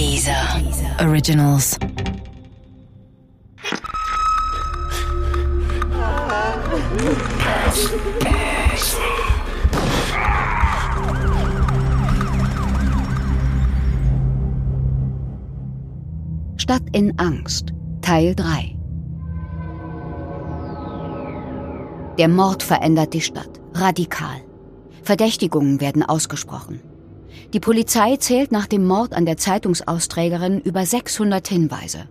Dieser Originals. Stadt in Angst, Teil 3. Der Mord verändert die Stadt, radikal. Verdächtigungen werden ausgesprochen. Die Polizei zählt nach dem Mord an der Zeitungsausträgerin über 600 Hinweise.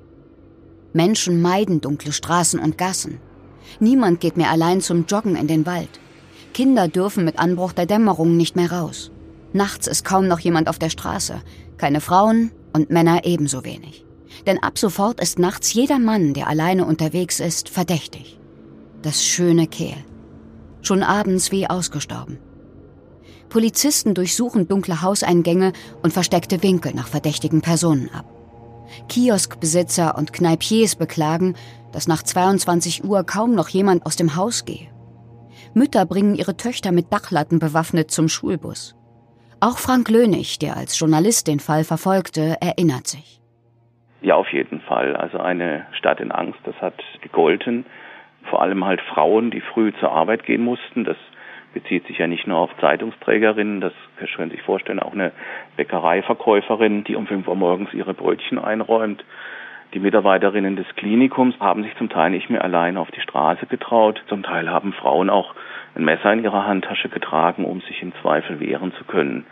Menschen meiden dunkle Straßen und Gassen. Niemand geht mehr allein zum Joggen in den Wald. Kinder dürfen mit Anbruch der Dämmerung nicht mehr raus. Nachts ist kaum noch jemand auf der Straße. Keine Frauen und Männer ebenso wenig. Denn ab sofort ist nachts jeder Mann, der alleine unterwegs ist, verdächtig. Das schöne Kehl. Schon abends wie ausgestorben. Polizisten durchsuchen dunkle Hauseingänge und versteckte Winkel nach verdächtigen Personen ab. Kioskbesitzer und Kneipiers beklagen, dass nach 22 Uhr kaum noch jemand aus dem Haus gehe. Mütter bringen ihre Töchter mit Dachlatten bewaffnet zum Schulbus. Auch Frank Lönig, der als Journalist den Fall verfolgte, erinnert sich. Ja, auf jeden Fall. Also eine Stadt in Angst, das hat gegolten. Vor allem halt Frauen, die früh zur Arbeit gehen mussten. Das bezieht sich ja nicht nur auf Zeitungsträgerinnen, das können Sie sich vorstellen, auch eine Bäckereiverkäuferin, die um 5 Uhr morgens ihre Brötchen einräumt. Die Mitarbeiterinnen des Klinikums haben sich zum Teil nicht mehr allein auf die Straße getraut. Zum Teil haben Frauen auch ein Messer in ihrer Handtasche getragen, um sich im Zweifel wehren zu können.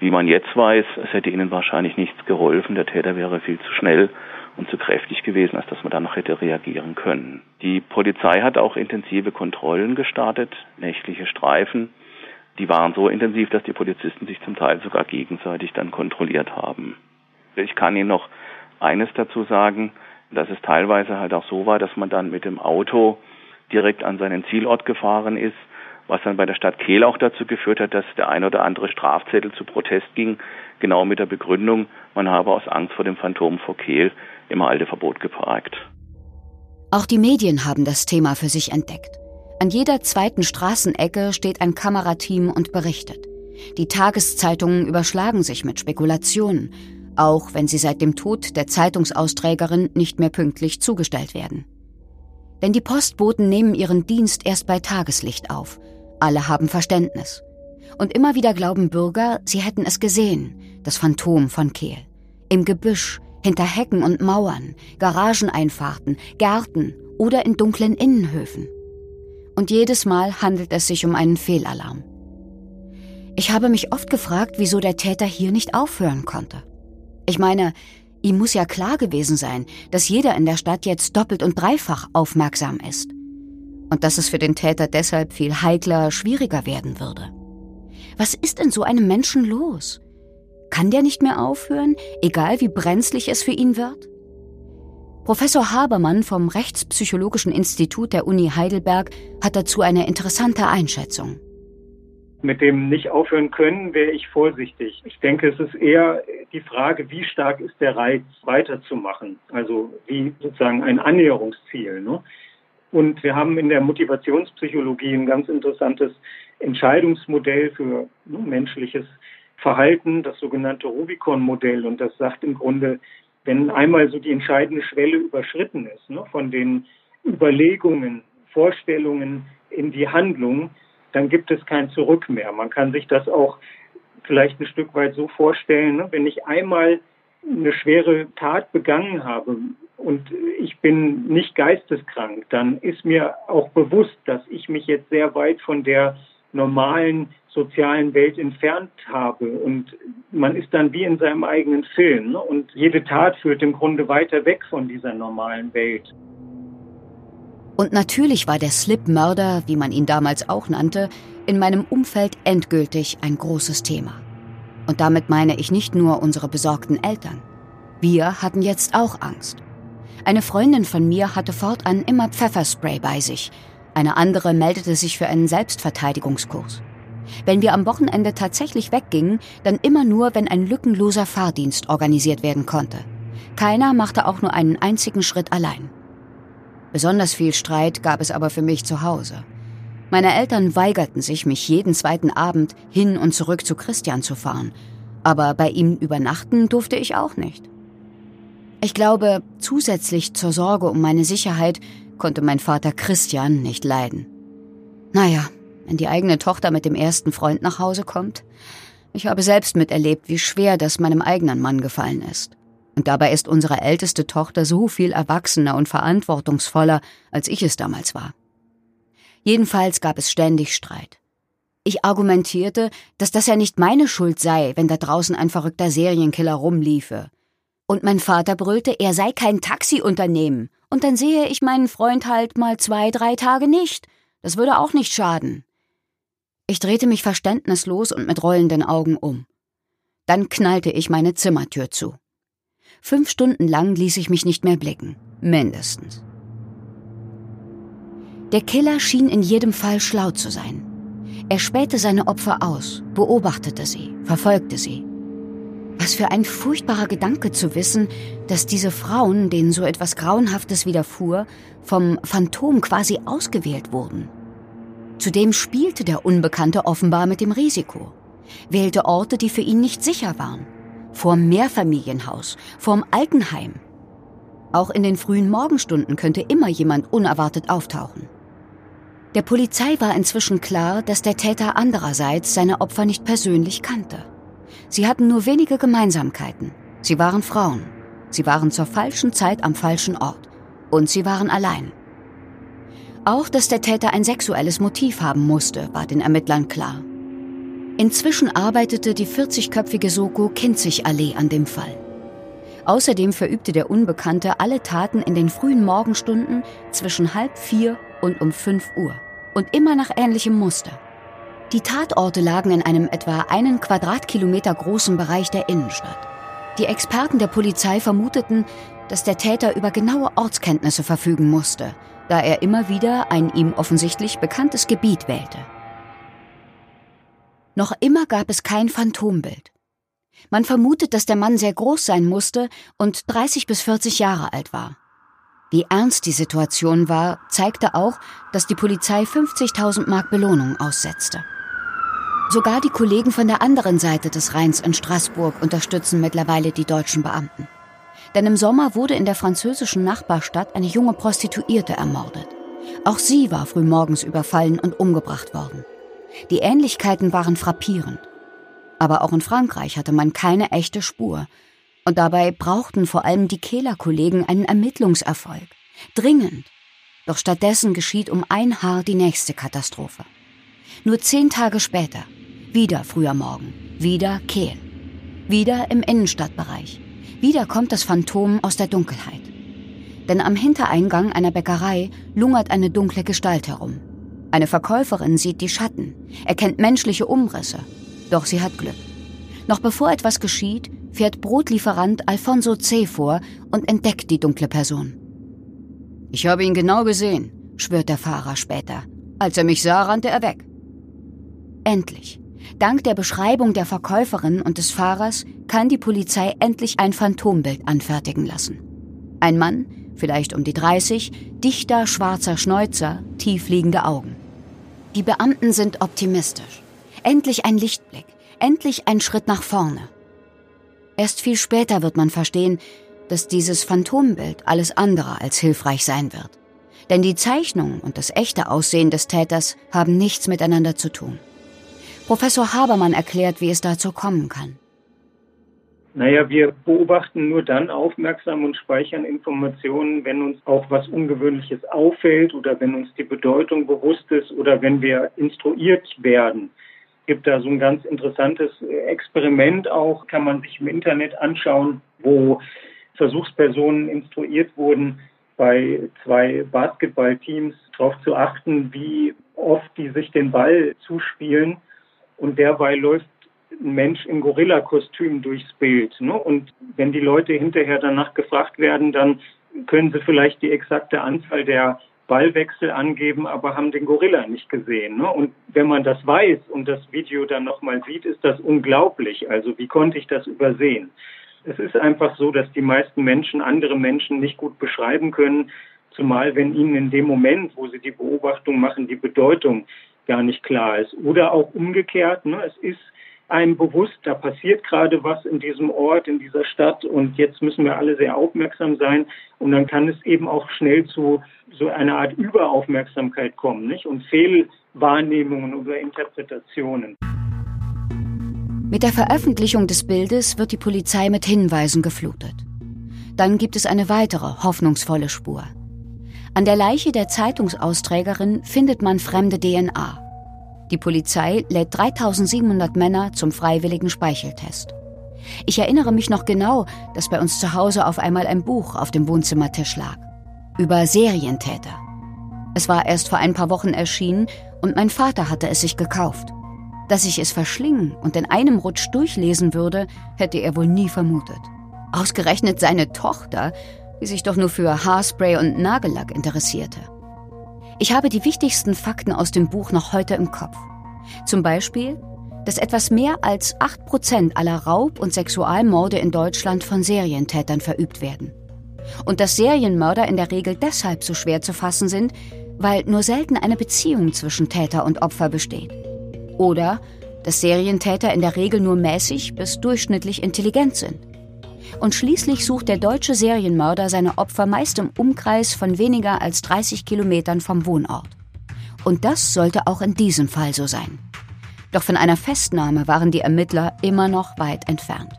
Wie man jetzt weiß, es hätte ihnen wahrscheinlich nichts geholfen. Der Täter wäre viel zu schnell und zu kräftig gewesen, als dass man da noch hätte reagieren können. Die Polizei hat auch intensive Kontrollen gestartet, nächtliche Streifen. Die waren so intensiv, dass die Polizisten sich zum Teil sogar gegenseitig dann kontrolliert haben. Ich kann Ihnen noch eines dazu sagen, dass es teilweise halt auch so war, dass man dann mit dem Auto direkt an seinen Zielort gefahren ist, was dann bei der Stadt Kehl auch dazu geführt hat, dass der ein oder andere Strafzettel zu Protest ging, genau mit der Begründung, man habe aus Angst vor dem Phantom vor Kehl im Halteverbot geparkt. Auch die Medien haben das Thema für sich entdeckt. An jeder zweiten Straßenecke steht ein Kamerateam und berichtet. Die Tageszeitungen überschlagen sich mit Spekulationen, auch wenn sie seit dem Tod der Zeitungsausträgerin nicht mehr pünktlich zugestellt werden. Denn die Postboten nehmen ihren Dienst erst bei Tageslicht auf. Alle haben Verständnis. Und immer wieder glauben Bürger, sie hätten es gesehen, das Phantom von Kehl. Im Gebüsch, hinter Hecken und Mauern, Garageneinfahrten, Gärten oder in dunklen Innenhöfen. Und jedes Mal handelt es sich um einen Fehlalarm. Ich habe mich oft gefragt, wieso der Täter hier nicht aufhören konnte. Ich meine, ihm muss ja klar gewesen sein, dass jeder in der Stadt jetzt doppelt und dreifach aufmerksam ist. Und dass es für den Täter deshalb viel heikler, schwieriger werden würde. Was ist in so einem Menschen los? Kann der nicht mehr aufhören, egal wie brenzlig es für ihn wird? Professor Habermann vom Rechtspsychologischen Institut der Uni Heidelberg hat dazu eine interessante Einschätzung. Mit dem nicht aufhören können wäre ich vorsichtig. Ich denke, es ist eher die Frage, wie stark ist der Reiz, weiterzumachen. Also wie sozusagen ein Annäherungsziel. Ne? Und wir haben in der Motivationspsychologie ein ganz interessantes Entscheidungsmodell für ne, menschliches Verhalten, das sogenannte Rubicon-Modell. Und das sagt im Grunde, wenn einmal so die entscheidende Schwelle überschritten ist, ne, von den Überlegungen, Vorstellungen in die Handlung, dann gibt es kein Zurück mehr. Man kann sich das auch vielleicht ein Stück weit so vorstellen, ne, wenn ich einmal eine schwere Tat begangen habe und ich bin nicht geisteskrank, dann ist mir auch bewusst, dass ich mich jetzt sehr weit von der normalen sozialen Welt entfernt habe. Und man ist dann wie in seinem eigenen Film. Ne? Und jede Tat führt im Grunde weiter weg von dieser normalen Welt. Und natürlich war der Slip-Mörder, wie man ihn damals auch nannte, in meinem Umfeld endgültig ein großes Thema. Und damit meine ich nicht nur unsere besorgten Eltern. Wir hatten jetzt auch Angst. Eine Freundin von mir hatte fortan immer Pfefferspray bei sich. Eine andere meldete sich für einen Selbstverteidigungskurs. Wenn wir am Wochenende tatsächlich weggingen, dann immer nur, wenn ein lückenloser Fahrdienst organisiert werden konnte. Keiner machte auch nur einen einzigen Schritt allein. Besonders viel Streit gab es aber für mich zu Hause. Meine Eltern weigerten sich, mich jeden zweiten Abend hin und zurück zu Christian zu fahren. Aber bei ihm übernachten durfte ich auch nicht. Ich glaube, zusätzlich zur Sorge um meine Sicherheit konnte mein Vater Christian nicht leiden. Naja, wenn die eigene Tochter mit dem ersten Freund nach Hause kommt. Ich habe selbst miterlebt, wie schwer das meinem eigenen Mann gefallen ist. Und dabei ist unsere älteste Tochter so viel erwachsener und verantwortungsvoller, als ich es damals war. Jedenfalls gab es ständig Streit. Ich argumentierte, dass das ja nicht meine Schuld sei, wenn da draußen ein verrückter Serienkiller rumliefe. Und mein Vater brüllte, er sei kein Taxiunternehmen. Und dann sehe ich meinen Freund halt mal zwei, drei Tage nicht. Das würde auch nicht schaden. Ich drehte mich verständnislos und mit rollenden Augen um. Dann knallte ich meine Zimmertür zu. Fünf Stunden lang ließ ich mich nicht mehr blicken. Mindestens. Der Killer schien in jedem Fall schlau zu sein. Er spähte seine Opfer aus, beobachtete sie, verfolgte sie. Was für ein furchtbarer Gedanke zu wissen, dass diese Frauen, denen so etwas Grauenhaftes widerfuhr, vom Phantom quasi ausgewählt wurden. Zudem spielte der Unbekannte offenbar mit dem Risiko, wählte Orte, die für ihn nicht sicher waren. Vorm Mehrfamilienhaus, vorm Altenheim. Auch in den frühen Morgenstunden könnte immer jemand unerwartet auftauchen. Der Polizei war inzwischen klar, dass der Täter andererseits seine Opfer nicht persönlich kannte. Sie hatten nur wenige Gemeinsamkeiten. Sie waren Frauen. Sie waren zur falschen Zeit am falschen Ort. Und sie waren allein. Auch, dass der Täter ein sexuelles Motiv haben musste, war den Ermittlern klar. Inzwischen arbeitete die 40-köpfige Soko Kinzig-Allee an dem Fall. Außerdem verübte der Unbekannte alle Taten in den frühen Morgenstunden zwischen halb vier und um fünf Uhr. Und immer nach ähnlichem Muster. Die Tatorte lagen in einem etwa einen Quadratkilometer großen Bereich der Innenstadt. Die Experten der Polizei vermuteten, dass der Täter über genaue Ortskenntnisse verfügen musste da er immer wieder ein ihm offensichtlich bekanntes Gebiet wählte. Noch immer gab es kein Phantombild. Man vermutet, dass der Mann sehr groß sein musste und 30 bis 40 Jahre alt war. Wie ernst die Situation war, zeigte auch, dass die Polizei 50.000 Mark Belohnung aussetzte. Sogar die Kollegen von der anderen Seite des Rheins in Straßburg unterstützen mittlerweile die deutschen Beamten. Denn im Sommer wurde in der französischen Nachbarstadt eine junge Prostituierte ermordet. Auch sie war frühmorgens überfallen und umgebracht worden. Die Ähnlichkeiten waren frappierend. Aber auch in Frankreich hatte man keine echte Spur. Und dabei brauchten vor allem die Kehler-Kollegen einen Ermittlungserfolg. Dringend. Doch stattdessen geschieht um ein Haar die nächste Katastrophe. Nur zehn Tage später, wieder früher Morgen, wieder Kehl. Wieder im Innenstadtbereich. Wieder kommt das Phantom aus der Dunkelheit. Denn am Hintereingang einer Bäckerei lungert eine dunkle Gestalt herum. Eine Verkäuferin sieht die Schatten, erkennt menschliche Umrisse. Doch sie hat Glück. Noch bevor etwas geschieht, fährt Brotlieferant Alfonso C. vor und entdeckt die dunkle Person. Ich habe ihn genau gesehen, schwört der Fahrer später. Als er mich sah, rannte er weg. Endlich. Dank der Beschreibung der Verkäuferin und des Fahrers kann die Polizei endlich ein Phantombild anfertigen lassen. Ein Mann, vielleicht um die 30, dichter schwarzer Schnäuzer, tiefliegende Augen. Die Beamten sind optimistisch. Endlich ein Lichtblick, endlich ein Schritt nach vorne. Erst viel später wird man verstehen, dass dieses Phantombild alles andere als hilfreich sein wird. Denn die Zeichnung und das echte Aussehen des Täters haben nichts miteinander zu tun. Professor Habermann erklärt, wie es dazu kommen kann. Naja, wir beobachten nur dann aufmerksam und speichern Informationen, wenn uns auch was Ungewöhnliches auffällt oder wenn uns die Bedeutung bewusst ist oder wenn wir instruiert werden. Es gibt da so ein ganz interessantes Experiment auch, kann man sich im Internet anschauen, wo Versuchspersonen instruiert wurden, bei zwei Basketballteams darauf zu achten, wie oft die sich den Ball zuspielen und derweil läuft ein Mensch im Gorilla-Kostüm durchs Bild. Ne? Und wenn die Leute hinterher danach gefragt werden, dann können sie vielleicht die exakte Anzahl der Ballwechsel angeben, aber haben den Gorilla nicht gesehen. Ne? Und wenn man das weiß und das Video dann nochmal sieht, ist das unglaublich. Also wie konnte ich das übersehen? Es ist einfach so, dass die meisten Menschen andere Menschen nicht gut beschreiben können, zumal wenn ihnen in dem Moment, wo sie die Beobachtung machen, die Bedeutung gar nicht klar ist. Oder auch umgekehrt, ne, es ist einem bewusst, da passiert gerade was in diesem Ort, in dieser Stadt und jetzt müssen wir alle sehr aufmerksam sein und dann kann es eben auch schnell zu so einer Art Überaufmerksamkeit kommen, nicht? Und Fehlwahrnehmungen oder Interpretationen. Mit der Veröffentlichung des Bildes wird die Polizei mit Hinweisen geflutet. Dann gibt es eine weitere hoffnungsvolle Spur. An der Leiche der Zeitungsausträgerin findet man fremde DNA. Die Polizei lädt 3700 Männer zum freiwilligen Speicheltest. Ich erinnere mich noch genau, dass bei uns zu Hause auf einmal ein Buch auf dem Wohnzimmertisch lag. Über Serientäter. Es war erst vor ein paar Wochen erschienen und mein Vater hatte es sich gekauft. Dass ich es verschlingen und in einem Rutsch durchlesen würde, hätte er wohl nie vermutet. Ausgerechnet seine Tochter, die sich doch nur für Haarspray und Nagellack interessierte. Ich habe die wichtigsten Fakten aus dem Buch noch heute im Kopf. Zum Beispiel, dass etwas mehr als 8% aller Raub- und Sexualmorde in Deutschland von Serientätern verübt werden. Und dass Serienmörder in der Regel deshalb so schwer zu fassen sind, weil nur selten eine Beziehung zwischen Täter und Opfer besteht. Oder dass Serientäter in der Regel nur mäßig bis durchschnittlich intelligent sind. Und schließlich sucht der deutsche Serienmörder seine Opfer meist im Umkreis von weniger als 30 Kilometern vom Wohnort. Und das sollte auch in diesem Fall so sein. Doch von einer Festnahme waren die Ermittler immer noch weit entfernt.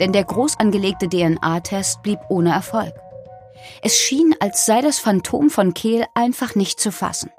Denn der groß angelegte DNA-Test blieb ohne Erfolg. Es schien, als sei das Phantom von Kehl einfach nicht zu fassen.